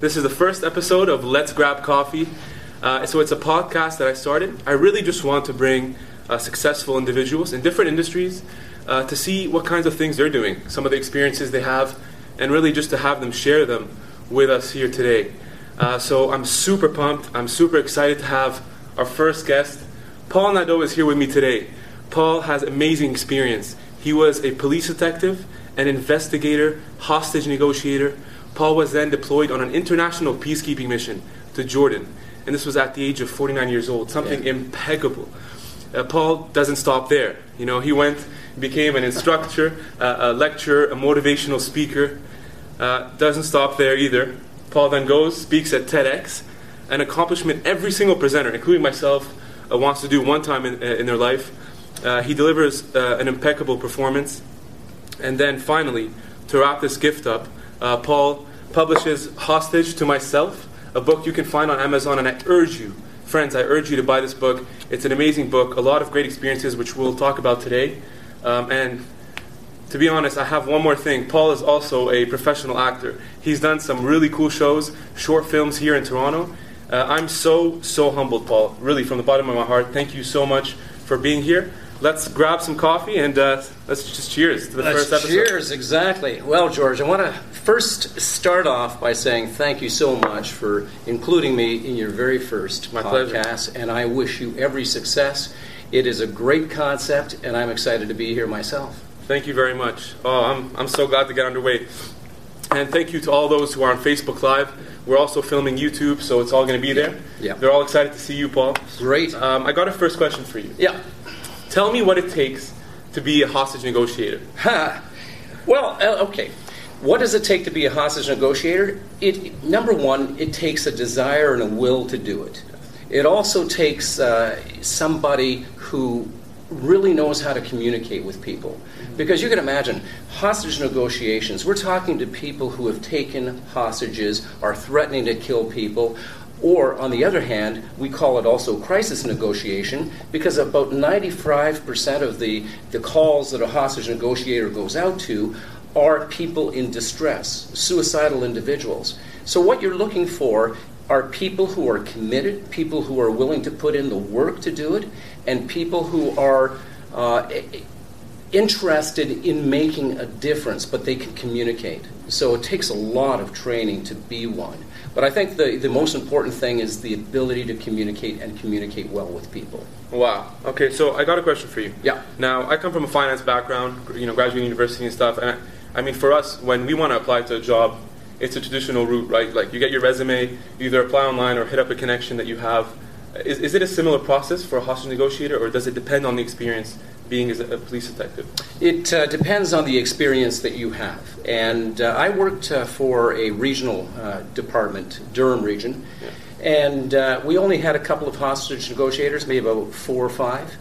This is the first episode of Let's Grab Coffee. Uh, so it's a podcast that I started. I really just want to bring uh, successful individuals in different industries uh, to see what kinds of things they're doing, some of the experiences they have, and really just to have them share them with us here today. Uh, so I'm super pumped. I'm super excited to have our first guest. Paul Nadeau is here with me today. Paul has amazing experience. He was a police detective, an investigator, hostage negotiator. Paul was then deployed on an international peacekeeping mission to Jordan, and this was at the age of 49 years old, something Yeah. impeccable. Uh, Paul doesn't stop there. You know, he went, became an instructor, uh, a lecturer, a motivational speaker. Uh, doesn't stop there either. Paul then goes, speaks at TEDx, an accomplishment every single presenter, including myself, uh, wants to do one time in, uh, in their life. Uh, he delivers uh, an impeccable performance. And then finally, to wrap this gift up, uh, Paul publishes Hostage to Myself, a book you can find on Amazon, and I urge you, friends, I urge you to buy this book. It's an amazing book, a lot of great experiences, which we'll talk about today. Um, and to be honest, I have one more thing. Paul is also a professional actor. He's done some really cool shows, short films here in Toronto. Uh, I'm so, so humbled, Paul, really from the bottom of my heart. Thank you so much for being here. Let's grab some coffee and uh, let's just cheers to the Let's first episode. cheers, exactly. Well, George, I want to first start off by saying thank you so much for including me in your very first My pleasure. podcast, and I wish you every success. It is a great concept, and I'm excited to be here myself. Thank you very much. Oh, I'm, I'm so glad to get underway. And thank you to all those who are on Facebook Live. We're also filming YouTube, so it's all going to be there. Yeah. They're all excited to see you, Paul. Great. Um, I got a first question for you. Yeah. Tell me what it takes to be a hostage negotiator. Ha. Well, uh, okay. What does it take to be a hostage negotiator? It number one, it takes a desire and a will to do it. It also takes uh, somebody who really knows how to communicate with people. Because you can imagine, hostage negotiations, we're talking to people who have taken hostages, are threatening to kill people, or, on the other hand, we call it also crisis negotiation because about 95% of the, the calls that a hostage negotiator goes out to are people in distress, suicidal individuals. So, what you're looking for are people who are committed, people who are willing to put in the work to do it, and people who are uh, interested in making a difference, but they can communicate. So it takes a lot of training to be one. But I think the, the most important thing is the ability to communicate and communicate well with people. Wow. Okay, so I got a question for you. Yeah. Now, I come from a finance background, you know, graduating university and stuff. And I, I mean, for us, when we want to apply to a job, it's a traditional route, right? Like, you get your resume, you either apply online or hit up a connection that you have. Is, is it a similar process for a hostage negotiator, or does it depend on the experience being as a, police detective? It uh, depends on the experience that you have. And uh, I worked uh, for a regional uh, department, Durham region, and uh, we only had a couple of hostage negotiators, maybe about four or five.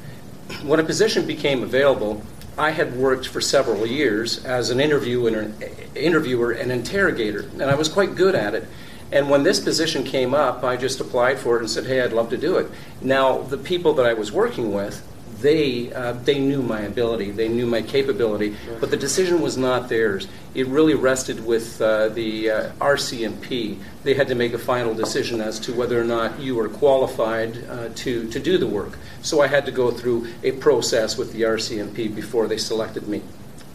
When a position became available, I had worked for several years as an interviewer, interviewer and interrogator, and I was quite good at it. And when this position came up, I just applied for it and said, "Hey, I'd love to do it." Now, the people that I was working with, they uh, they knew my ability, they knew my capability, but the decision was not theirs. It really rested with uh, the uh, RCMP. They had to make a final decision as to whether or not you were qualified uh, to to do the work. So I had to go through a process with the RCMP before they selected me.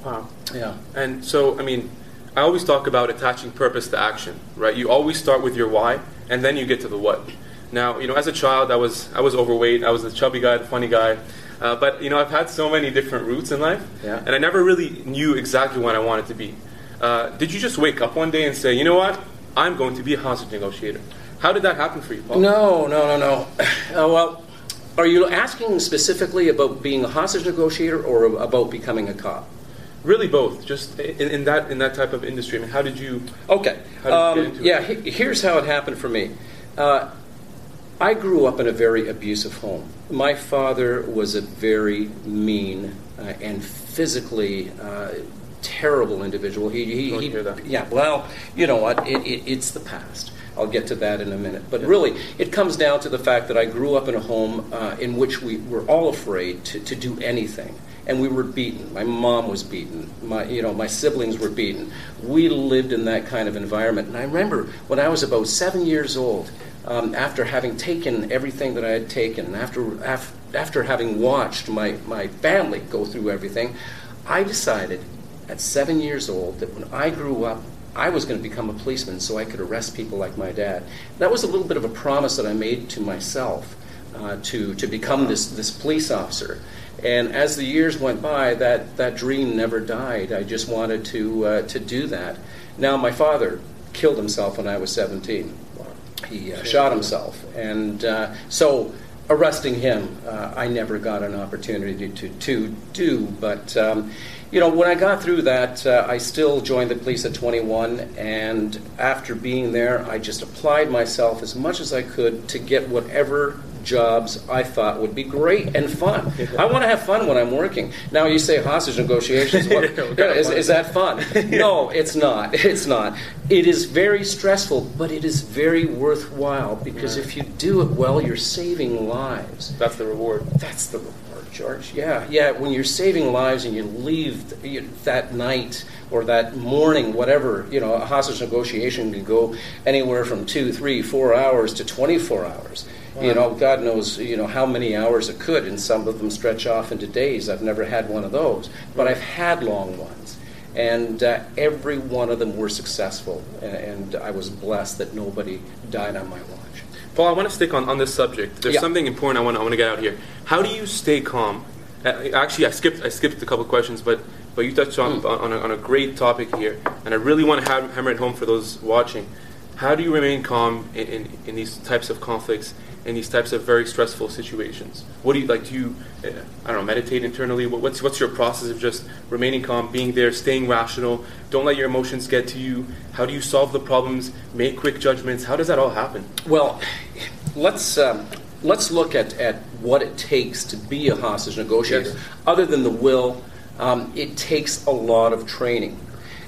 Wow. Yeah. And so, I mean, I always talk about attaching purpose to action, right? You always start with your why, and then you get to the what. Now, you know, as a child, I was I was overweight. I was the chubby guy, the funny guy. Uh, but you know, I've had so many different routes in life, Yeah. and I never really knew exactly what I wanted to be. Uh, did you just wake up one day and say, you know what, I'm going to be a hostage negotiator? How did that happen for you, Paul? No, no, no, no. Uh, well, are you asking specifically about being a hostage negotiator or about becoming a cop? Really, both. Just in, in that in that type of industry. I mean, how did you? Okay. How did you get Um, into it? yeah, he- here's how it happened for me. Uh, I grew up in a very abusive home. My father was a very mean uh, and physically uh, terrible individual. He, he, he- hear that. Yeah, well, you know what? It, it, it's the past. I'll get to that in a minute. But really, it comes down to the fact that I grew up in a home uh, in which we were all afraid to, to do anything. And we were beaten. My mom was beaten. My, you know, my siblings were beaten. We lived in that kind of environment. And I remember when I was about seven years old, um, after having taken everything that I had taken, after, after, after having watched my, my family go through everything, I decided at seven years old that when I grew up, I was going to become a policeman so I could arrest people like my dad. That was a little bit of a promise that I made to myself uh, to, to become this, this police officer. And as the years went by, that, that dream never died. I just wanted to, uh, to do that. Now, my father killed himself when I was 17. He uh, shot himself. And uh, so, arresting him, uh, I never got an opportunity to, to do. But um, you know, when I got through that, uh, I still joined the police at 21, and after being there, I just applied myself as much as I could to get whatever jobs I thought would be great and fun. I want to have fun when I'm working. Now, you say hostage negotiations. What, is, is that fun? no, it's not. It's not. It is very stressful, but it is very worthwhile because if you do it well, you're saving lives. That's the reward. That's the reward. George. Yeah, yeah. When you're saving lives and you leave that night or that morning, whatever, you know, a hostage negotiation can go anywhere from two, three, four hours to 24 hours. Wow. You know, God knows, you know, how many hours it could, and some of them stretch off into days. I've never had one of those, but I've had long ones. And uh, every one of them were successful, and I was blessed that nobody died on my watch. Paul, I want to stick on, on this subject. There's yeah. something important I want, I want to get out here. How do you stay calm? Actually, I skipped I skipped a couple questions, but but you touched on mm. on, a, on, a, great topic here, and I really want to hammer it home for those watching. How do you remain calm in, in, in, these types of conflicts, in these types of very stressful situations? What do you like? Do you uh, I don't know meditate internally? what's what's your process of just remaining calm, being there, staying rational? Don't let your emotions get to you. How do you solve the problems? Make quick judgments. How does that all happen? Well, let's. Um, let's look at, at what it takes to be a hostage negotiator. Yes. Other than the will, um, it takes a lot of training.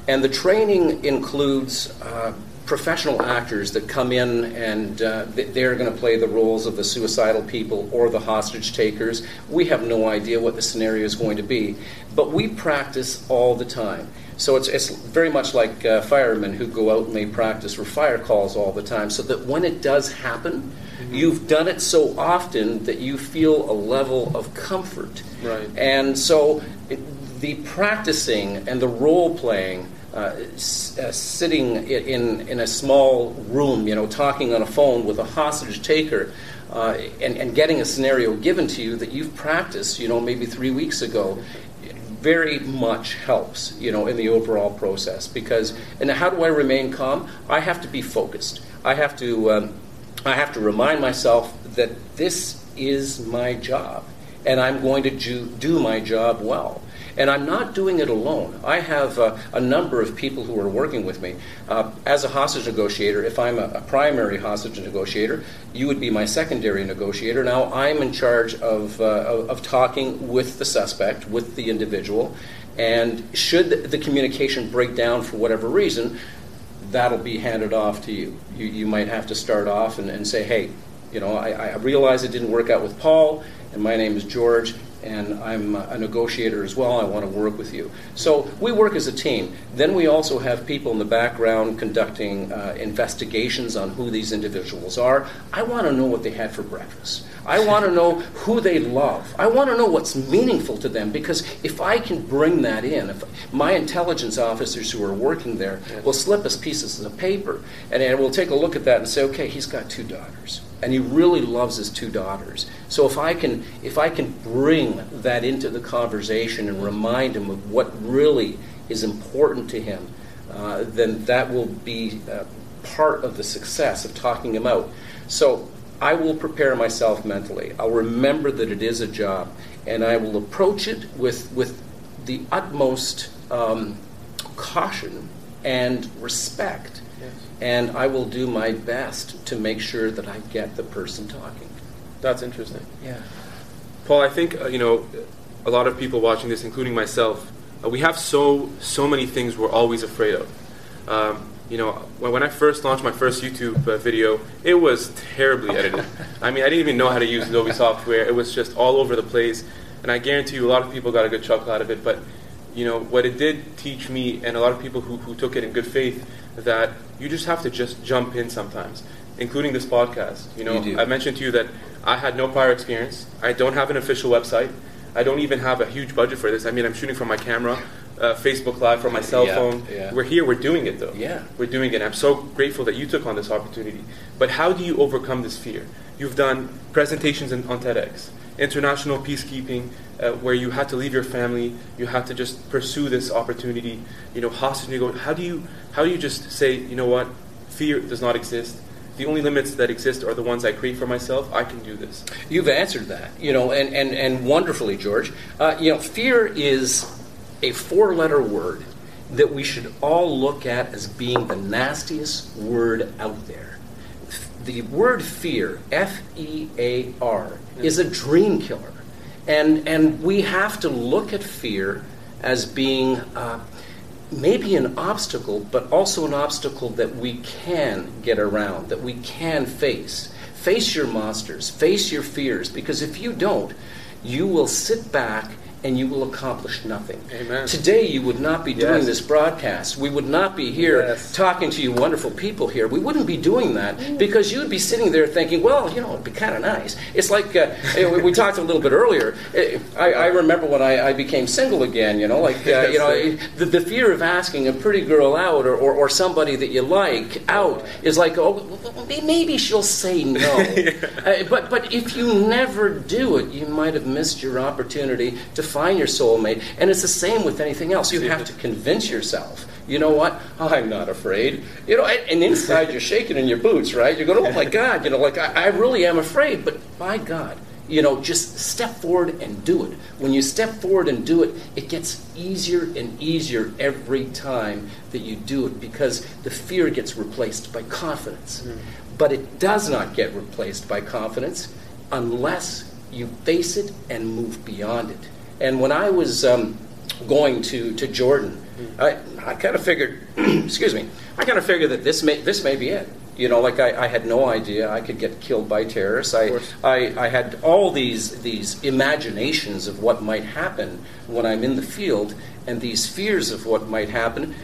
And the training includes uh, professional actors that come in and uh, they're going to play the roles of the suicidal people or the hostage takers. We have no idea what the scenario is going to be, but we practice all the time. So it's, it's very much like uh, firemen who go out and they practice for fire calls all the time, so that when it does happen, You've done it so often that you feel a level of comfort. Right. And so it, the practicing and the role playing, s- uh, sitting in, in a small room, you know, talking on a phone with a hostage taker, uh, and, and getting a scenario given to you that you've practiced, you know, maybe three weeks ago, very much helps, you know, in the overall process. Because, and how do I remain calm? I have to be focused. I have to um, I have to remind myself that this is my job, and I'm going to do, do my job well. And I'm not doing it alone. I have uh, a number of people who are working with me. Uh, as a hostage negotiator, if I'm a, a, primary hostage negotiator, you would be my secondary negotiator. Now I'm in charge of, uh, of, of talking with the suspect, with the individual, and should the communication break down for whatever reason, that'll be handed off to you. You, you might have to start off and, and say, hey, you know, I, I realize it didn't work out with Paul, and my name is George, and I'm a negotiator as well. I want to work with you. So we work as a team. Then we also have people in the background conducting uh, investigations on who these individuals are. I want to know what they had for breakfast. I want to know who they love. I want to know what's meaningful to them because if I can bring that in, if my intelligence officers who are working there will slip us pieces of paper and, and we'll take a look at that and say, okay, he's got two daughters and he really loves his two daughters. So if I can if I can bring that into the conversation and remind him of what really is important to him, uh, then that will be uh, part of the success of talking him out. So I will prepare myself mentally. I'll remember that it is a job, and I will approach it with with the utmost um, caution and respect. Yes. And I will do my best to make sure that I get the person talking. That's interesting. Yeah. Paul, I think uh, you know a lot of people watching this, including myself, uh, we have so so many things we're always afraid of. Um, you know, when, when I first launched my first YouTube uh, video, it was terribly edited. I mean, I didn't even know how to use Adobe software. It was just all over the place. And I guarantee you a lot of people got a good chuckle out of it. But, you know, what it did teach me and a lot of people who, who took it in good faith that you just have to just jump in sometimes, including this podcast. You know, You. I mentioned to you that I had no prior experience. I don't have an official website. I don't even have a huge budget for this. I mean, I'm shooting from my camera, uh, Facebook Live from my cell Yeah, phone. yeah. We're here, we're doing it though. Yeah. We're doing it. I'm so grateful that you took on this opportunity. But how do you overcome this fear? You've done presentations in, on TEDx, international peacekeeping, uh, where you had to leave your family, you had to just pursue this opportunity. You know, hostage negotiation. How do you how do you just say, you know what, fear does not exist. The only limits that exist are the ones I create for myself. I can do this. You've answered that, you know, and, and, and wonderfully, George. Uh, you know, fear is a four letter word that we should all look at as being the nastiest word out there. The word fear, F E A R, is a dream killer. And, and we have to look at fear as being uh, maybe an obstacle, but also an obstacle that we can get around, that we can face. Face your monsters, face your fears, because if you don't, you will sit back and you will accomplish nothing. Amen. Today, you would not be doing Yes. this broadcast. We would not be here Yes. talking to you wonderful people here. We wouldn't be doing that because you would be sitting there thinking, well, you know, it'd be kind of nice. It's like uh, we, we talked a little bit earlier. I, I remember when I, I became single again, you know, like, uh, you know, the, the fear of asking a pretty girl out or, or, or somebody that you like out is like, oh, maybe she'll say no. uh, but, but if you never do it, you might have missed your opportunity to find your soulmate. And it's the same with anything else. You have to convince yourself. You know what? I'm not afraid. You know, and inside you're shaking in your boots, right? You're going, oh my God, you know, like I, I really am afraid. But by God, you know, just step forward and do it. When you step forward and do it, it gets easier and easier every time that you do it because the fear gets replaced by confidence. Hmm. But it does not get replaced by confidence unless you face it and move beyond it. And when I was um, going to, to Jordan, I, I kind of figured, excuse me, I kind of figured that this may, this may be it. You know, like I, I had no idea I could get killed by terrorists. I. I, I had all these, these imaginations of what might happen when I'm in the field and these fears of what might happen,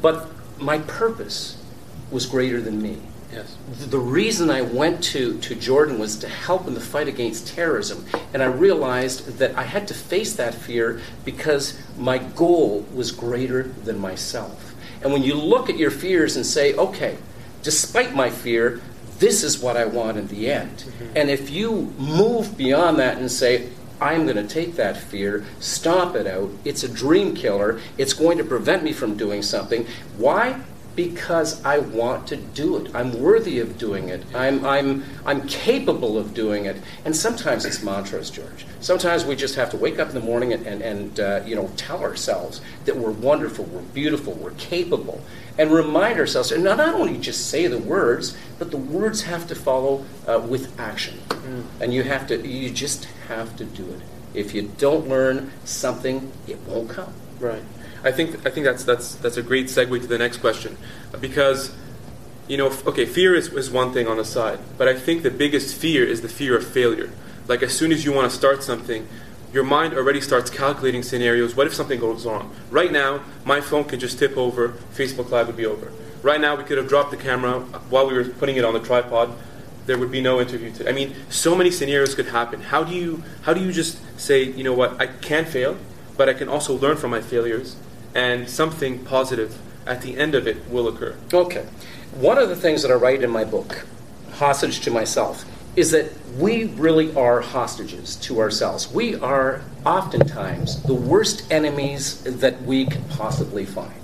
but my purpose was greater than me. Yes. The- reason I went to, to Jordan was to help in the fight against terrorism. And I realized that I had to face that fear because my goal was greater than myself. And when you look at your fears and say, okay, despite my fear, this is what I want in the end. Mm-hmm. And if you move beyond that and say, I'm going to take that fear, stomp it out. It's a dream killer. It's going to prevent me from doing something. Why? Because I want to do it. I'm worthy of doing it. I'm, I'm, I'm capable of doing it. And sometimes it's mantras, George. Sometimes we just have to wake up in the morning and, and, and uh, you know, tell ourselves that we're wonderful, we're beautiful, we're capable. And remind ourselves, and not only just say the words, but the words have to follow uh, with action. And you have to, you just have to do it. If you don't learn something, it won't come. Right. I think I think that's that's that's a great segue to the next question, because you know, okay, fear is, is one thing on the side, but I think the biggest fear is the fear of failure. Like as soon as you want to start something, your mind already starts calculating scenarios. What if something goes wrong? Right now, my phone could just tip over. Facebook Live would be over. Right now, we could have dropped the camera while we were putting it on the tripod. There would be no interview. To, I mean, so many scenarios could happen. How do you how do you just say, you know what, I can fail, but I can also learn from my failures, and something positive at the end of it will occur. Okay. One of the things that I write in my book, Hostage to Myself, is that we really are hostages to ourselves. We are oftentimes the worst enemies that we can possibly find.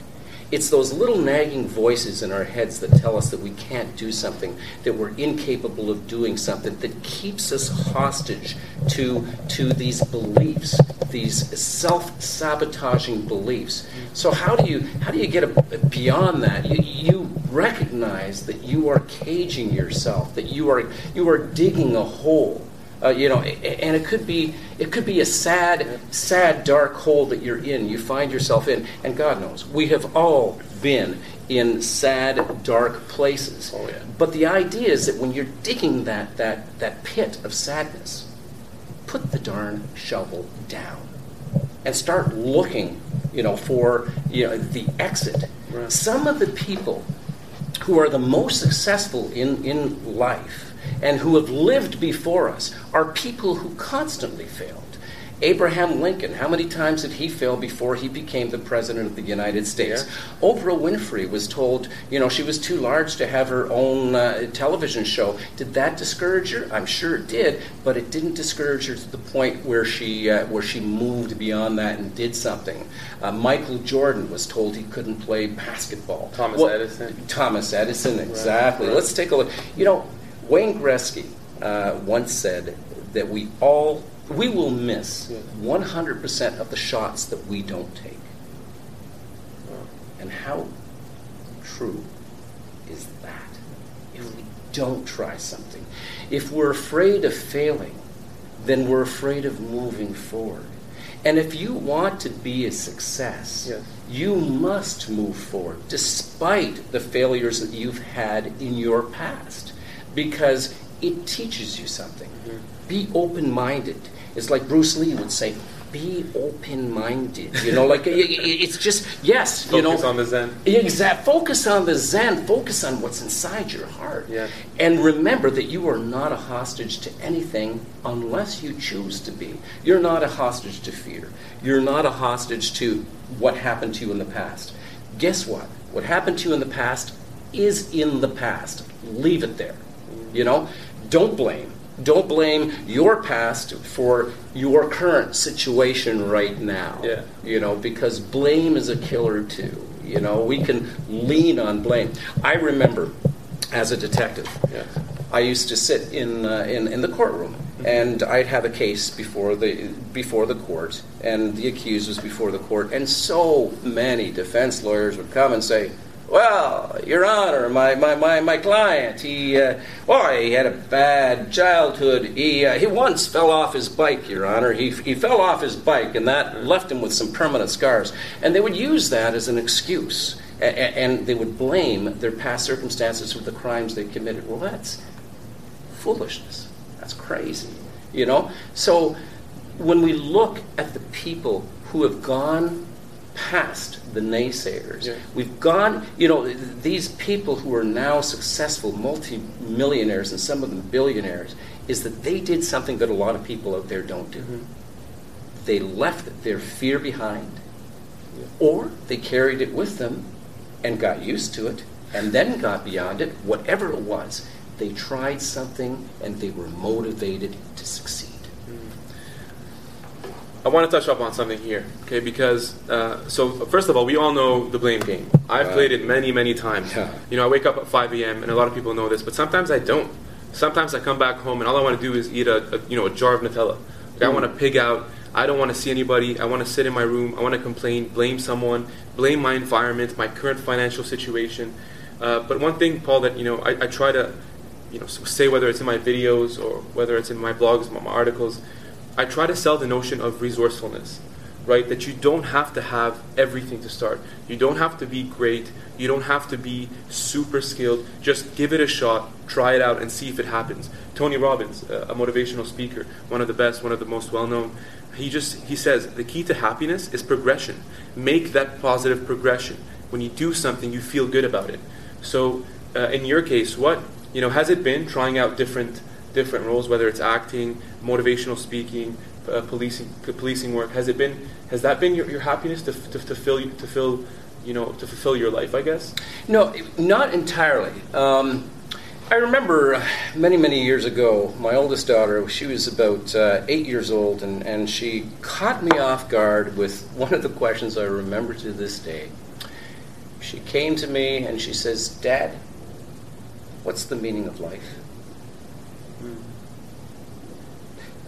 It's those little nagging voices in our heads that tell us that we can't do something, that we're incapable of doing something, that keeps us hostage to, to these beliefs, these self-sabotaging beliefs. So how do you how do you get a, beyond that? You, you recognize that you are caging yourself, that you are you are digging a hole. Uh, you know, and it could be it could be a sad, sad, dark hole that you're in. You find yourself in, and God knows we have all been in sad, dark places. Oh, yeah. But the idea is that when you're digging that, that, that pit of sadness, put the darn shovel down and start looking, you know, for you know the exit. Right. Some of the people who are the most successful in, in life and who have lived before us are people who constantly failed. Abraham Lincoln, how many times did he fail before he became the president of the United States? Yeah. Oprah Winfrey was told, you know, she was too large to have her own uh, television show. Did that discourage her? I'm sure it did, but it didn't discourage her to the point where she uh, where she moved beyond that and did something. Uh, Michael Jordan was told he couldn't play basketball. Thomas Well, Edison. Thomas Edison, exactly. right. Let's take a look. You know, Wayne Gretzky uh, once said that we all we will miss 100% of the shots that we don't take. And how true is that? If we don't try something, if we're afraid of failing, then we're afraid of moving forward. And if you want to be a success, Yes. you must move forward despite the failures that you've had in your past because it teaches you something. Mm-hmm. Be open minded. It's like Bruce Lee would say, be open minded. You know, like it's just, yes, you know. Focus on the Zen. Exact. Focus on the Zen. Focus on what's inside your heart. Yeah. And remember that you are not a hostage to anything unless you choose to be. You're not a hostage to fear. You're not a hostage to what happened to you in the past. Guess what? What happened to you in the past is in the past. Leave it there. You know? Don't blame. Don't blame your past for your current situation right now. Yeah. You know, because blame is a killer too. You know, we can lean on blame. I remember as a detective. I used to sit in, uh, in, in the courtroom, and I'd have a case before the, before the court, and the accused was before the court, and so many defense lawyers would come and say, well, Your Honor, my, my, my, my client, he, uh, boy, he had a bad childhood. He, uh, he once fell off his bike, Your Honor. He, he fell off his bike, and that left him with some permanent scars. And they would use that as an excuse, a- a- and they would blame their past circumstances for the crimes they committed. Well, that's foolishness. That's crazy. You know? So when we look at the people who have gone past the naysayers, Yeah. we've gone, you know, these people who are now successful multimillionaires and some of them billionaires, is that they did something that a lot of people out there don't do. Mm-hmm. They left their fear behind, or they carried it with them and got used to it and then got beyond it, whatever it was. They tried something and they were motivated to succeed. I want to touch up on something here, okay? Because uh, so first of all, we all know the blame game. I've played it many, many times. Yeah. You know, I wake up at 5 a.m. and a lot of people know this, but sometimes I don't. Sometimes I come back home and all I want to do is eat a, a you know a jar of Nutella. Like, I want to pig out. I don't want to see anybody. I want to sit in my room. I want to complain, blame someone, blame my environment, my current financial situation. Uh, but one thing, Paul, that you know, I, I try to, you know, say whether it's in my videos or whether it's in my blogs, my, my articles, I try to sell the notion of resourcefulness, right? That you don't have to have everything to start. You don't have to be great. You don't have to be super skilled. Just give it a shot, try it out, and see if it happens. Tony Robbins, a motivational speaker, one of the best, one of the most well-known. He just he says the key to happiness is progression. Make that positive progression. When you do something, you feel good about it. So, uh, in your case, what you know has it been trying out different different roles, whether it's acting, motivational speaking, uh, policing, p- policing work. Has it been? Has that been your, your happiness to, to, to fill you- to fill, you know, to fulfill your life? I guess. No, not entirely. Um, I remember many, many years ago, my oldest daughter, she was about uh, eight years old, and, and she caught me off guard with one of the questions I remember to this day. She came to me and she says, Dad, what's the meaning of life?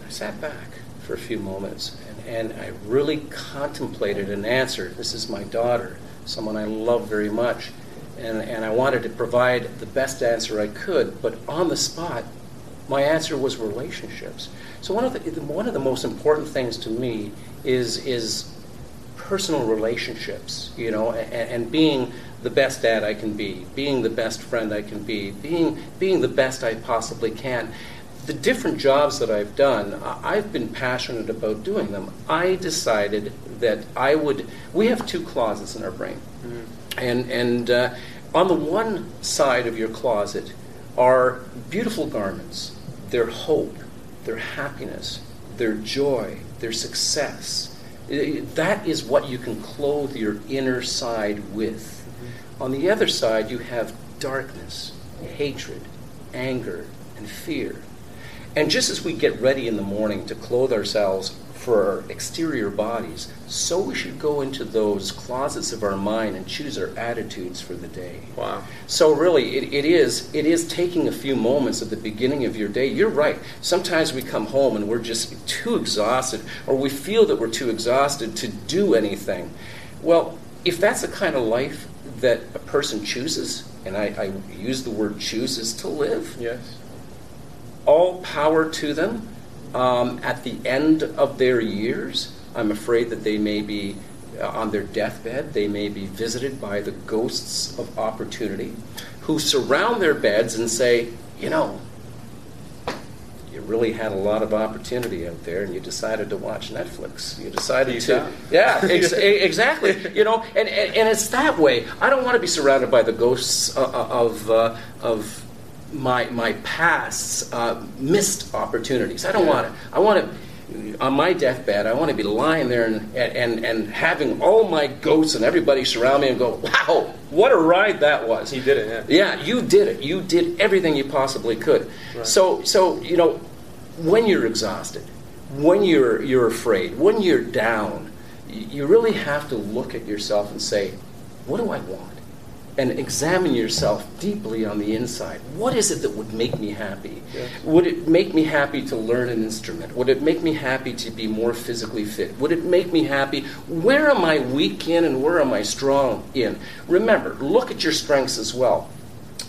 I sat back for a few moments and, and I really contemplated an answer. This is my daughter, someone I love very much, and, and I wanted to provide the best answer I could, but on the spot, my answer was relationships. So one of the one of the most important things to me is is personal relationships, you know, and, and, being the best dad I can be, being the best friend I can be, being, being the best I possibly can. The different jobs that I've done, I've been passionate about doing them. I decided that I would. We have two closets in our brain, mm-hmm. and and uh, on the one side of your closet are beautiful garments, their hope, their happiness, their joy, their success. That is what you can clothe your inner side with. Mm-hmm. On the other side, you have darkness, hatred, anger, and fear. And just as we get ready in the morning to clothe ourselves for our exterior bodies, so we should go into those closets of our mind and choose our attitudes for the day. Wow. So really it, it is it is taking a few moments at the beginning of your day. You're right. Sometimes we come home and we're just too exhausted or we feel that we're too exhausted to do anything. Well, if that's the kind of life that a person chooses, and I, I use the word chooses to live, yes. All power to them um, at the end of their years, I'm afraid that they may be uh, on their deathbed, they may be visited by the ghosts of opportunity who surround their beds and say, you know, you really had a lot of opportunity out there and you decided to watch Netflix. You decided to. Yeah, ex- exactly. You know, and, and, and, it's that way. I don't want to be surrounded by the ghosts uh, uh, of, uh, of my my past uh, missed opportunities. I don't want it. I want to on my deathbed. I want to be lying there and, and and having all my goats and everybody surround me and go, "Wow, what a ride that was!" He did it. Yeah, yeah you did it. You did everything you possibly could. Right. So so you know when you're exhausted, when you're you're afraid, when you're down, you really have to look at yourself and say, "What do I want?" And examine yourself deeply on the inside. What is it that would make me happy? Yes. Would it make me happy to learn an instrument? Would it make me happy to be more physically fit? Would it make me happy? Where am I weak in and where am I strong in? Remember, look at your strengths as well,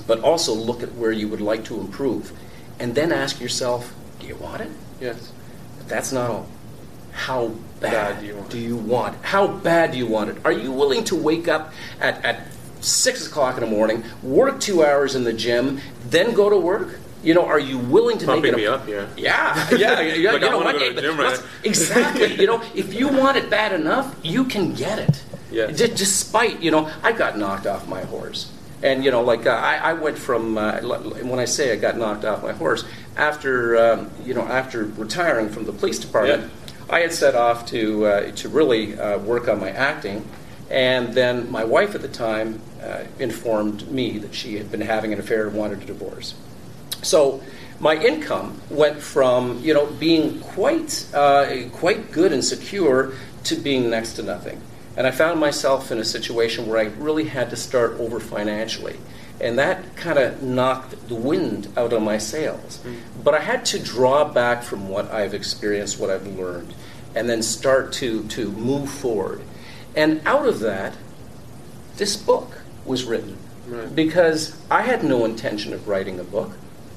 but also look at where you would like to improve. And then ask yourself, do you want it? Yes. But that's not all. How bad, bad do, you do you want? How bad do you want it? Are you willing to wake up at, at six o'clock in the morning, work two hours in the gym, then go to work? You know, are you willing to Pumping make it? Pumping me up, yeah. Yeah, yeah, yeah. like you know what? Right exactly. you know, if you want it bad enough, you can get it. Yeah. D- despite, you know, I got knocked off my horse. And, you know, like uh, I, I, went from, uh, when I say I got knocked off my horse, after, um, you know, after retiring from the police department, yeah. I had set off to, uh, to really uh, work on my acting. And then my wife at the time uh, informed me that she had been having an affair and wanted a divorce. So my income went from you know being quite uh, quite good and secure to being next to nothing. And I found myself in a situation where I really had to start over financially. And that kind of knocked the wind out of my sails. Mm. But I had to draw back from what I've experienced, what I've learned, and then start to, to move forward. And out of that, this book was written. Right. Because I had no intention of writing a book.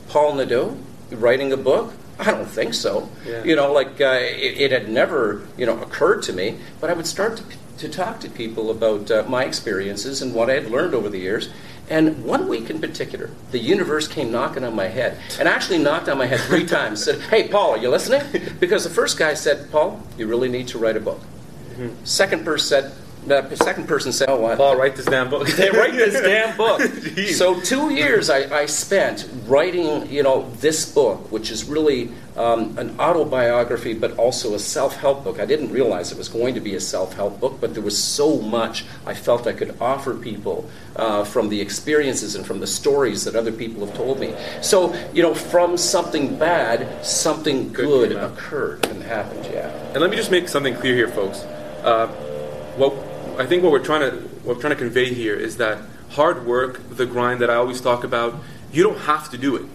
Paul Nadeau, writing a book? I don't think so. Yeah. You know, like uh, it, it, had never, you know, occurred to me. But I would start to, to talk to people about uh, my experiences and what I had learned over the years. And one week in particular, the universe came knocking on my head, and actually knocked on my head three times. Said, "Hey, Paul, are you listening?" Because the first guy said, "Paul, you really need to write a book." Mm-hmm. Second person said, the second person said, "Oh, what? Paul, write this damn book." they write this damn book. so two years I, I, spent writing, you know, this book, which is really um, an autobiography, but also a self-help book. I didn't realize it was going to be a self-help book, but there was so much I felt I could offer people uh, from the experiences and from the stories that other people have told me. So, you know, from something bad, something good, good occurred and happened. Yeah. And let me just make something clear here, folks. Uh, what I think what we're trying to what we're trying to convey here is that hard work, the grind that I always talk about, you don't have to do it,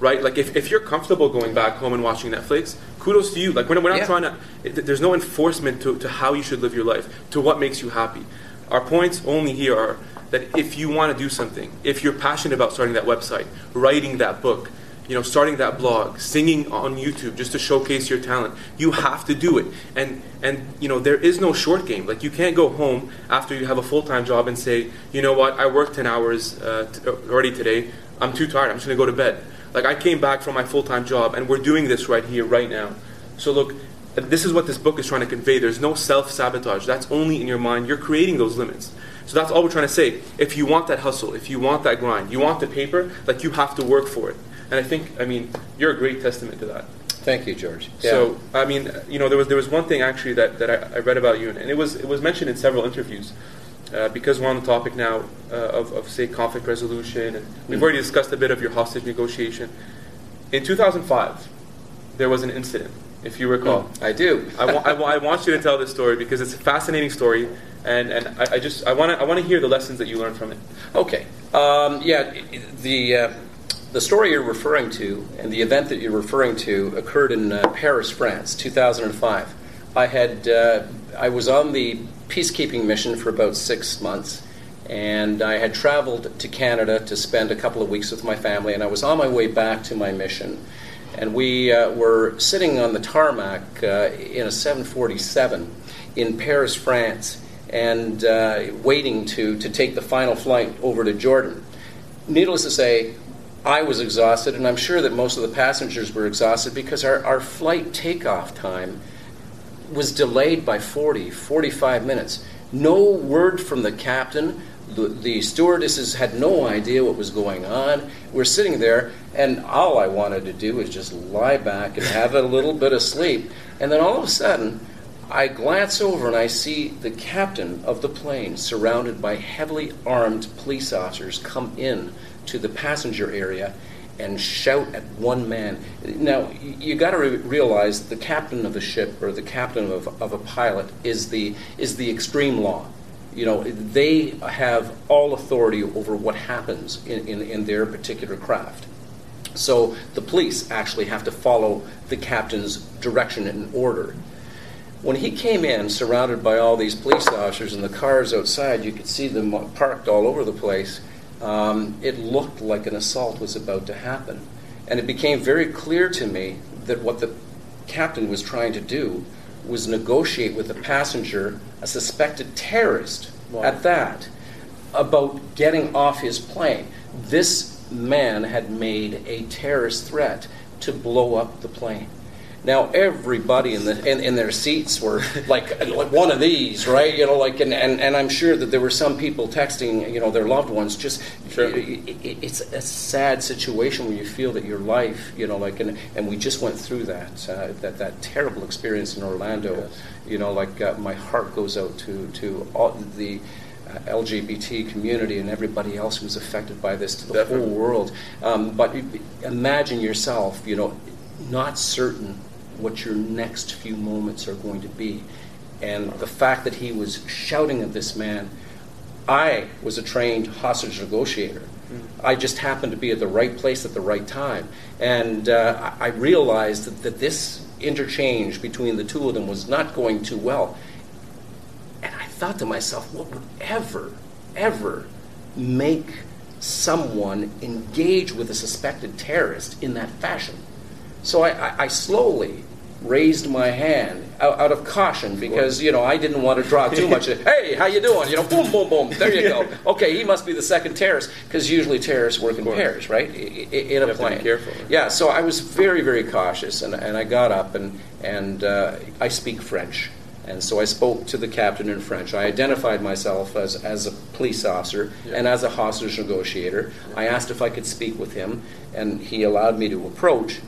right? Like if, if you're comfortable going back home and watching Netflix, kudos to you. Like we're, we're not yeah. trying to. There's no enforcement to, to how you should live your life, to what makes you happy. Our points only here are that if you want to do something, if you're passionate about starting that website, writing that book, you know, starting that blog, singing on YouTube just to showcase your talent. You have to do it. And and you know, there is no short game. Like you can't go home after you have a full-time job and say, "You know what? I worked 10 hours uh, t- already today. I'm too tired. I'm just to go to bed." Like I came back from my full-time job and we're doing this right here right now. So look, this is what this book is trying to convey. There's no self-sabotage. That's only in your mind. You're creating those limits. So that's all we're trying to say. If you want that hustle, if you want that grind, you want the paper, like you have to work for it. And I think, I mean, you're a great testament to that. Thank you, George. Yeah. So, I mean, you know, there was there was one thing actually that, that I, I read about you, and it was it was mentioned in several interviews. Uh, because we're on the topic now uh, of, of, say, conflict resolution, and we've mm. already discussed a bit of your hostage negotiation. In 2005, there was an incident, if you recall. Mm, I do. I, wa- I, wa- I, want you to tell this story because it's a fascinating story, and, and I, I just I want to I want to hear the lessons that you learned from it. Okay. Um, yeah. The uh, the story you're referring to and the event that you're referring to occurred in uh, Paris, France, 2005. I had uh, I was on the peacekeeping mission for about six months, and I had traveled to Canada to spend a couple of weeks with my family, and I was on my way back to my mission, and we uh, were sitting on the tarmac uh, in a 747 in Paris, France, and uh, waiting to to take the final flight over to Jordan. Needless to say, I was exhausted, and I'm sure that most of the passengers were exhausted because our, our flight takeoff time was delayed by 40, 45 minutes. No word from the captain. The, the stewardesses had no idea what was going on. We're sitting there, and all I wanted to do was just lie back and have a little bit of sleep. And then all of a sudden, I glance over and I see the captain of the plane surrounded by heavily armed police officers come in to the passenger area and shout at one man. Now, you got to re- realize the captain of a ship or the captain of, of a pilot is the, is the extreme law. You know, they have all authority over what happens in, in, in their particular craft. So the police actually have to follow the captain's direction and order. When he came in, surrounded by all these police officers and the cars outside, you could see them parked all over the place um, it looked like an assault was about to happen. And it became very clear to me that what the captain was trying to do was negotiate with a passenger, a suspected terrorist wow. at that, about getting off his plane. This man had made a terrorist threat to blow up the plane. Now everybody in the in, in their seats were like like one of these, right? You know, like and, and, and I'm sure that there were some people texting, you know, their loved ones. Just sure. it, it, it's a sad situation when you feel that your life, you know, like and and we just went through that uh, that that terrible experience in Orlando. Yes. You know, like uh, my heart goes out to to all the. Uh, LGBT community and everybody else who was affected by this to the Definitely. whole world. Um, but imagine yourself, you know, not certain what your next few moments are going to be. And the fact that he was shouting at this man, I was a trained hostage negotiator. Mm. I just happened to be at the right place at the right time. And uh, I realized that, that this interchange between the two of them was not going too well. And I thought to myself, what would ever, ever make someone engage with a suspected terrorist in that fashion? So I, I, I slowly raised my hand out, out, of caution because you know I didn't want to draw too much. hey, how you doing? You know, boom, boom, boom. There you go. Okay, he must be the second terrorist because usually terrorists work in pairs, right? In, a plane. careful. Yeah. So I was very, very cautious, and, and I got up and and uh, I speak French. And so I spoke to the captain in French. I identified myself as, as a police officer yeah. and as a hostage negotiator. I asked if I could speak with him, and he allowed me to approach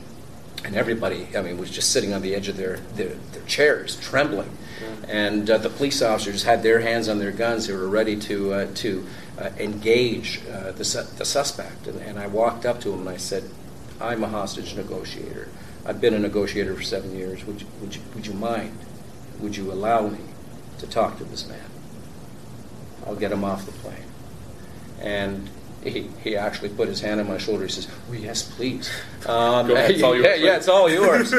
and everybody, I mean, was just sitting on the edge of their, their, their chairs, trembling. And uh, the police officers had their hands on their guns. They were ready to, uh, to uh, engage uh, the, su- the suspect. And, and I walked up to him and I said, I'm a hostage negotiator. I've been a negotiator for seven years. Would you, would you, would you mind? Would you allow me to talk to this man? I'll get him off the plane. And he, he actually put his hand on my shoulder. He says, oh, "Yes, please." Um, ahead, it's all yours. Yeah, yeah, it's all yours.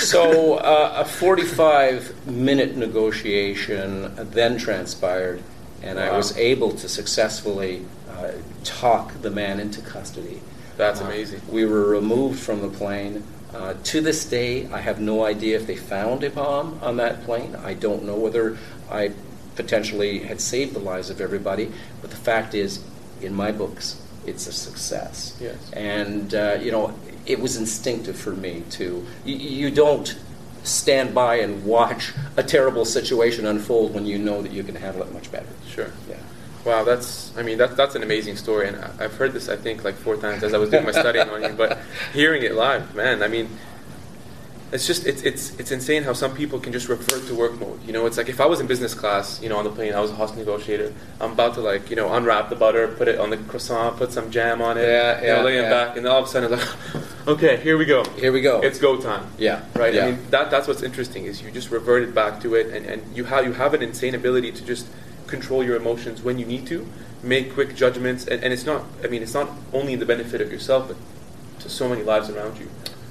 so uh, a 45 minute negotiation then transpired, and wow. I was able to successfully uh, talk the man into custody. That's Uh, amazing. we were removed from the plane. Uh, to this day, I have no idea if they found a bomb on that plane. I don't know whether I potentially had saved the lives of everybody. But the fact is, in my books, it's a success. Yes. And, uh, you know, it was instinctive for me to. You, you don't stand by and watch a terrible situation unfold when you know that you can handle it much better. Sure. Yeah. Wow, that's I mean that that's an amazing story, and I've heard this I think like four times as I was doing my studying on you. But hearing it live, man, I mean, it's just it's it's it's insane how some people can just revert to work mode. You know, it's like if I was in business class, you know, on the plane, I was a host negotiator. I'm about to like you know unwrap the butter, put it on the croissant, put some jam on it, Yeah, you know, yeah, lay it yeah. back, and then all of a sudden, like, okay, here we go. Here we go. It's go time. yeah. Right. Yeah. I mean, that that's what's interesting is you just reverted back to it, and, and you have you have an insane ability to just control your emotions when you need to, make quick judgments, and, and it's not. I mean, it's not only in the benefit of yourself, but to so many lives around you.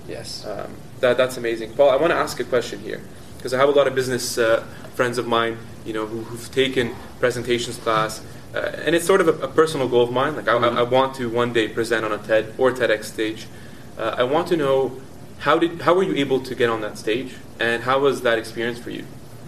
yes. Um, that that's amazing, Paul. I want to ask a question here because I have a lot of business uh, friends of mine, you know, who, who've taken presentations class, uh, and it's sort of a, a personal goal of mine. Like I, I, I want to one day present on a TED or TEDx stage. Uh, I want to know how did how were you able to get on that stage, and how was that experience for you?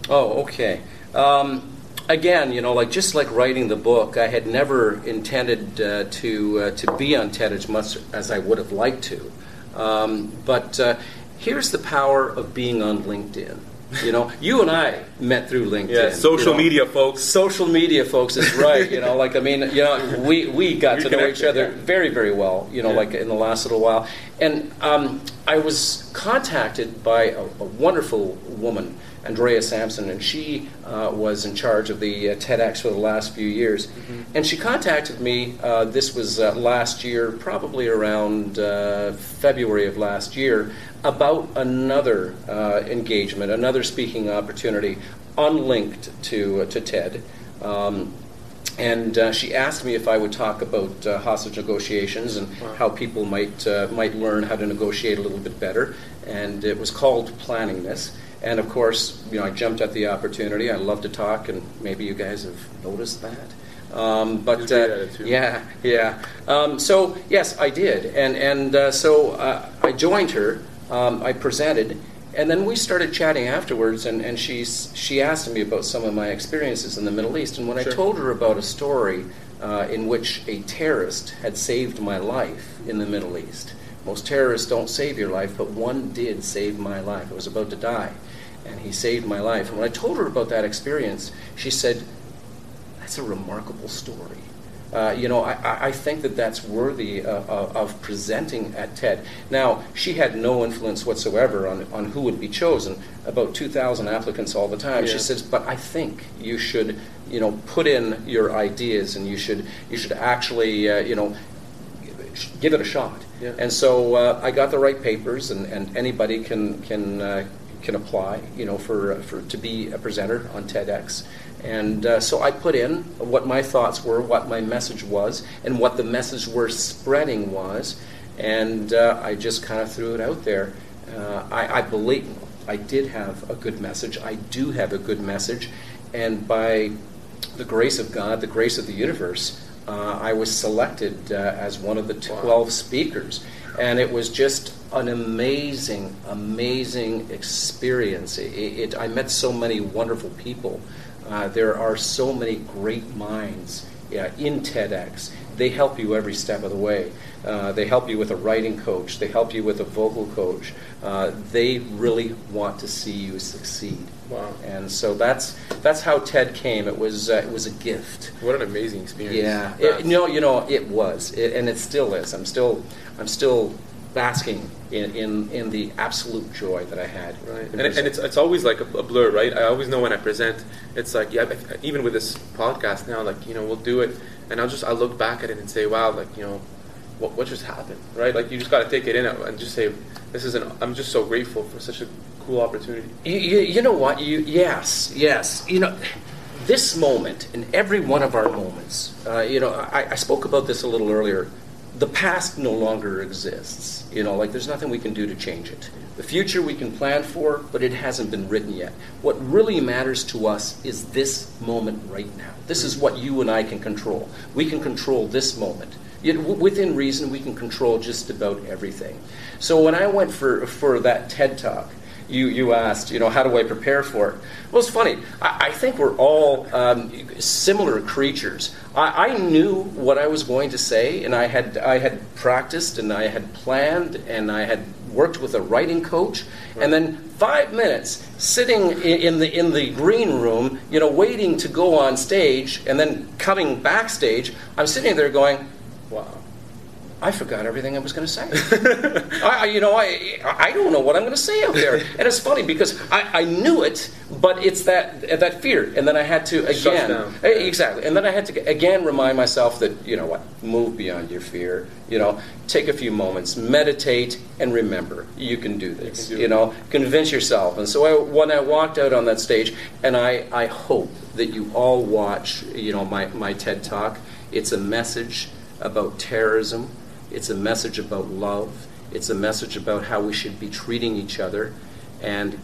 Oh, okay. Um, again, you know, like just like writing the book, I had never intended uh, to uh, to be on TED as much as I would have liked to. Um, but uh, here's the power of being on LinkedIn. You know, you and I met through LinkedIn. Yeah, social you know. media, folks. Social media, folks, is right. You know, like I mean, you know, we we got We to know each other yeah. very very well. You know, Yeah. like in the last little while, and um, I was contacted by a, a wonderful woman, Andrea Sampson, and she uh, was in charge of the uh, TEDx for the last few years. Mm-hmm. And she contacted me. Uh, this was uh, last year, probably around uh, February of last year, about another uh, engagement, another speaking opportunity, unlinked to uh, to TED. Um, and uh, she asked me if I would talk about uh, hostage negotiations and Wow. how people might uh, might learn how to negotiate a little bit better. And it was called Planning This. And of course, you know, I jumped at the opportunity. I love to talk, and maybe you guys have noticed that. Um, but uh, at it, too. yeah, yeah. Um, so yes, I did, and and uh, so uh, I joined her. Um, I presented, and then we started chatting afterwards. And, and she she asked me about some of my experiences in the Middle East. And when I told her about a story uh, in which a terrorist had saved my life in the Middle East, most terrorists don't save your life, but one did save my life. I was about to die, and he saved my life. And when I told her about that experience, she said, that's a remarkable story. Uh, you know, I, I- think that that's worthy uh, of, of presenting at TED. Now, she had no influence whatsoever on, on who would be chosen. About 2,000 applicants all the time. Yeah. She says, but I think you should, you know, put in your ideas and you should, you should actually, uh, you know, give it a shot. Yeah. And so uh, I got the right papers, and, and anybody can can uh, can apply, you know, for for to be a presenter on TEDx. And uh, so I put in what my thoughts were, what my message was, and what the message we're spreading was, and uh, I just kind of threw it out there. Uh, I, I believe I did have a good message. I do have a good message, and by the grace of God, the grace of the universe, uh, I was selected uh, as one of the 12 speakers. And it was just an amazing, amazing experience. It, it, I met so many wonderful people. Uh, there are so many great minds yeah, in TEDx. They help you every step of the way. Uh, they help you with a writing coach. They help you with a vocal coach. Uh, they really want to see you succeed. Wow. And so that's that's how TED came. It was uh, it was a gift. What an amazing experience. Yeah. It, no, you know it was, it, and it still is. I'm still I'm still basking in, in, in the absolute joy that I had. Right, and, and it's it's always like a, a blur, right? I always know when I present, it's like yeah. Even with this podcast now, like you know, we'll do it, and I'll just I'll look back at it and say, wow, like you know, what what just happened, right? Like you just got to take it in and just say, this is an. I'm just so grateful for such a cool opportunity. You, you, you know what? You yes, yes. You know, this moment and every one of our moments. Uh, you know, I, I spoke about this a little earlier. The past no longer exists. You know, like there's nothing we can do to change it. The future we can plan for, but it hasn't been written yet. What really matters to us is this moment right now. This is what you and I can control. We can control this moment. Yet w- within reason, we can control just about everything. So when I went for, for that TED talk, you, you asked, you know, how do I prepare for it? Well, it's funny. I, I think we're all um, similar creatures. I, I knew what I was going to say, and I had, I had practiced, and I had planned, and I had worked with a writing coach, and then five minutes sitting in the in the green room, you know, waiting to go on stage, and then coming backstage, I'm sitting there going, "Wow, I forgot everything I was going to say. I, you know, I, I don't know what I'm going to say out there. And it's funny because I, I knew it, but it's that that fear. And then I had to again, down. Eh, exactly. And then I had to again remind myself that you know what, move beyond your fear. You know, take a few moments, meditate, and remember you can do this. You You, do it. know, convince yourself. And so I, when I walked out on that stage, and I, I hope that you all watch, you know, my, my TED talk. It's a message about terrorism. It's a message about love. It's a message about how we should be treating each other. And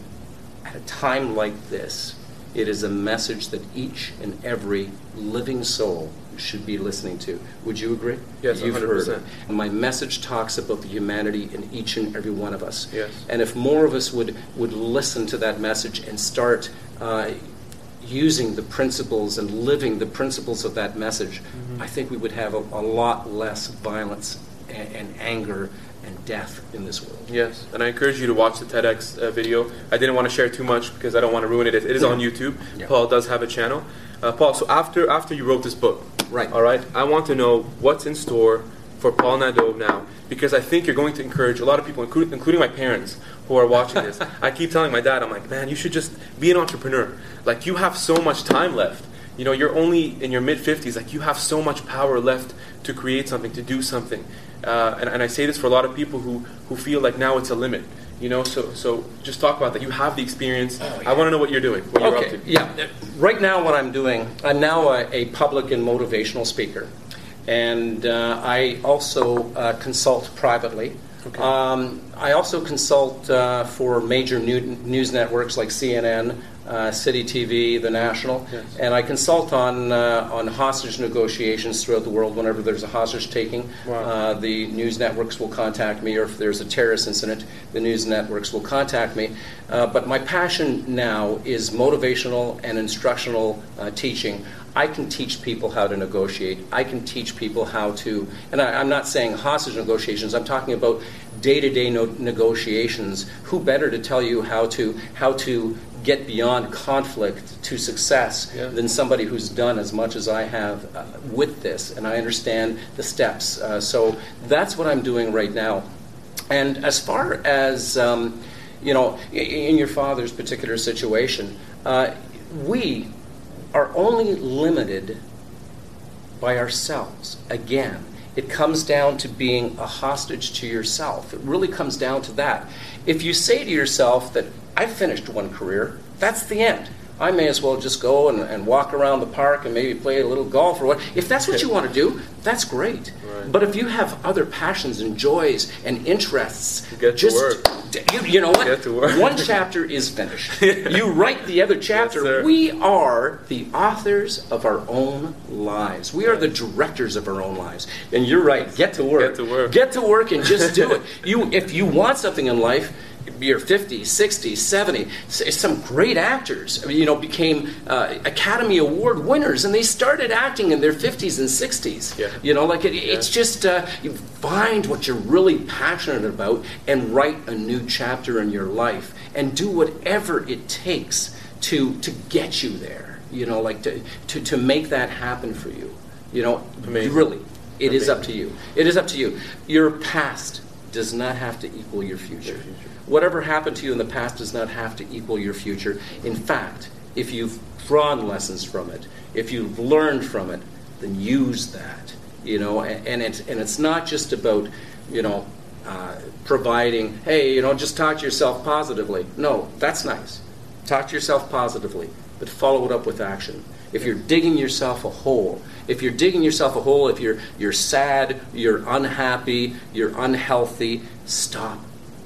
at a time like this, it is a message that each and every living soul should be listening to. Would you agree? Yes, You've heard 100%. it. And my message talks about the humanity in each and every one of us. Yes. And if more of us would, would listen to that message and start uh, using the principles and living the principles of that message, Mm-hmm. I think we would have a, a lot less violence and, and anger and death in this world. Yes, and I encourage you to watch the TEDx uh, video. I didn't want to share too much because I don't want to ruin it. It it is on YouTube. Yeah. Paul does have a channel. Uh, Paul, so after after you wrote this book, Right. All right, I want to know what's in store for Paul Nadeau now because I think you're going to encourage a lot of people, including, including my parents who are watching this. I keep telling my dad, I'm like, man, you should just be an entrepreneur. Like you have so much time left. You know, you're only in your mid 50s. Like you have so much power left to create something, to do something. Uh, and, and I say this for a lot of people who, who feel like now it's a limit. You know, so so just talk about that. You have the experience. Oh, yeah. I want to know what you're doing, what you're okay. up to. Yeah. Right now, what I'm doing, I'm now a, a public and motivational speaker, and uh, I also uh, consult privately. Okay. Um, I also consult uh, for major new, news networks like CNN, uh, City TV, The National, Yes. and I consult on uh, on hostage negotiations throughout the world. Whenever there's a hostage taking, Wow. uh, the news networks will contact me, or if there's a terrorist incident, the news networks will contact me. Uh, but my passion now is motivational and instructional uh, teaching. I can teach people how to negotiate. I can teach people how to, and I, I'm not saying hostage negotiations. I'm talking about day-to-day no, negotiations. Who better to tell you how to how to get beyond conflict to success Yeah. than somebody who's done as much as I have uh, with this, and I understand the steps. Uh, so that's what I'm doing right now. And as far as um, you know, in your father's particular situation, uh, we are only limited by ourselves. Again, it comes down to being a hostage to yourself. It really comes down to that. If you say to yourself that I've finished one career, that's the end. I may as well just go and, and walk around the park and maybe play a little golf or what. If that's what you want to do, that's great. Right. But if you have other passions and joys and interests, Get to just work. You, you know what? Get to work. One chapter is finished. You write the other chapter. sir. we are the authors of our own lives. We are the directors of our own lives. And you're right. Get to work. Get to work. Get to work and just do it. You, if you want something in life. You're 50, 60, 70. S- Some great actors, you know, became uh, Academy Award winners, and they started acting in their 50s and 60s. Yeah. You know, like it, it's just uh, you find what you're really passionate about and write a new chapter in your life and do whatever it takes to to get you there. You know, like to to, to make that happen for you. You know, Amazing. really, it is up to you. It is up to you. Your past does not have to equal your future. Whatever happened to you in the past does not have to equal your future. In fact, if you've drawn lessons from it, if you've learned from it, then use that. You know, and, and it's and it's not just about you know uh, providing. Hey, you know, just talk to yourself positively. No, that's nice. Talk to yourself positively, but follow it up with action. If you're digging yourself a hole, if you're digging yourself a hole, if you're you're sad, you're unhappy, you're unhealthy, stop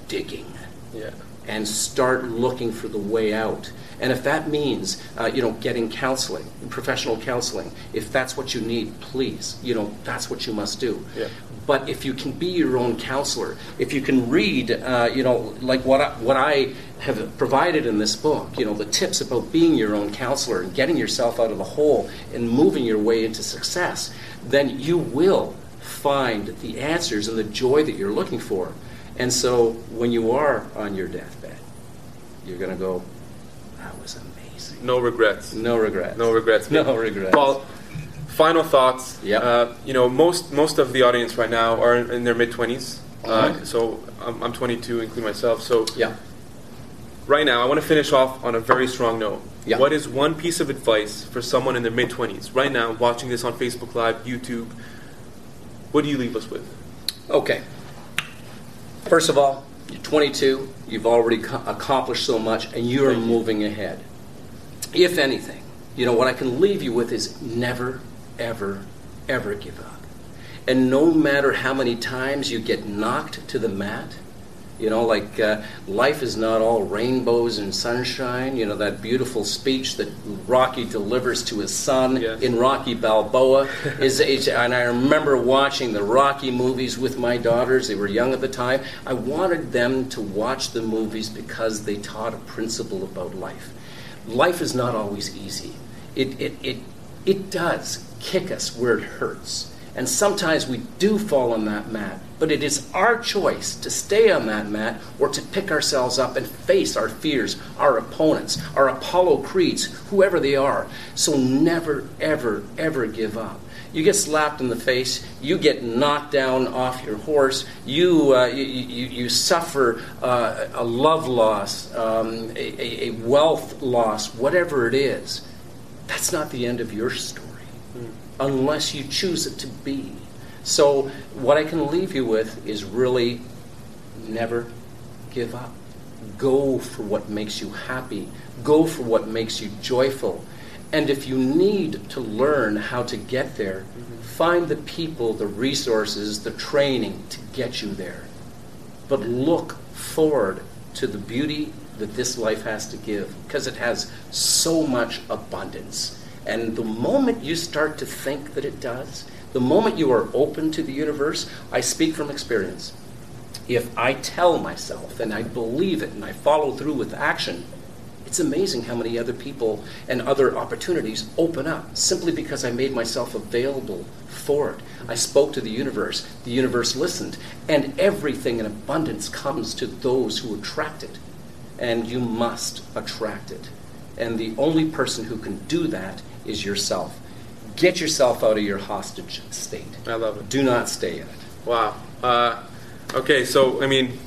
digging Yeah. and start looking for the way out. And if that means, uh, you know, getting counseling, professional counseling, if that's what you need, please, you know, that's what you must do. Yeah. But if you can be your own counselor, if you can read, uh, you know, like what I, what I have provided in this book, you know, the tips about being your own counselor and getting yourself out of the hole and moving your way into success, then you will find the answers and the joy that you're looking for. And so when you are on your deathbed, you're going to go, that was amazing. No regrets. No regrets. No regrets. No regrets. Paul, final thoughts. Yep. Uh, you know, most most of the audience right now are in their mid 20s. Uh, Uh-huh. so I'm, I'm 22, including myself. So Yeah. right now, I want to finish off on a very strong note. Yeah. What is one piece of advice for someone in their mid 20s right now, watching this on Facebook Live, YouTube? What do you leave us with? Okay. First of all, you're 22, you've already accomplished so much, and you're you. moving ahead. If anything, you know, what I can leave you with is never, ever, ever give up. And no matter how many times you get knocked to the mat, you know, like uh, life is not all rainbows and sunshine. You know, that beautiful speech that Rocky delivers to his son Yes. in Rocky Balboa is, is, and I remember watching the Rocky movies with my daughters. They were young at the time. I wanted them to watch the movies because they taught a principle about life. Life is not always easy. It, it, it, it does kick us where it hurts. And sometimes we do fall on that mat, but it is our choice to stay on that mat or to pick ourselves up and face our fears, our opponents, our Apollo Creeds, whoever they are. So never, ever, ever give up. You get slapped in the face, you get knocked down off your horse, you, uh, you, you, you suffer uh, a love loss, um, a, a- a wealth loss, whatever it is. That's not the end of your story unless you choose it to be. So, what I can leave you with is really never give up. Go for what makes you happy, go for what makes you joyful. And if you need to learn how to get there, find the people, the resources, the training to get you there. But look forward to the beauty that this life has to give because it has so much abundance. And the moment you start to think that it does, the moment you are open to the universe, I speak from experience. If I tell myself and I believe it and I follow through with action, it's amazing how many other people and other opportunities open up simply because I made myself available for it. I spoke to the universe, the universe listened, and everything in abundance comes to those who attract it. And you must attract it. And the only person who can do that is yourself. Get yourself out of your hostage state. I love it. Do not stay in it. Wow. Uh, okay, so I mean,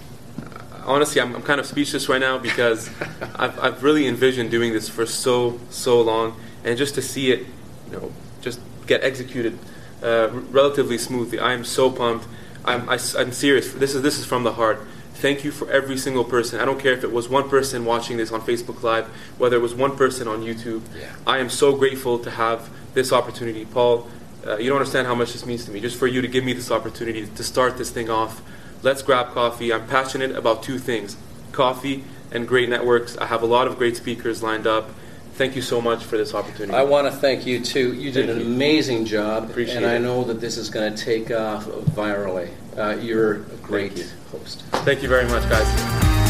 honestly, I'm, I'm kind of speechless right now because I've, I've really envisioned doing this for so so long, and just to see it, you know, just get executed uh, relatively smoothly. I am so pumped. I'm I, am serious. This is this is from the heart. Thank you for every single person. I don't care if it was one person watching this on Facebook Live, whether it was one person on YouTube. Yeah. I am so grateful to have this opportunity, Paul. Uh, you don't understand how much this means to me. Just for you to give me this opportunity to start this thing off. Let's grab coffee. I'm passionate about two things coffee and great networks. I have a lot of great speakers lined up. Thank you so much for this opportunity. I want to thank you too. You did Thank an you. amazing job, Appreciate and I it. know that this is going to take off virally. Uh, you're a great you. host. Thank you very much, guys.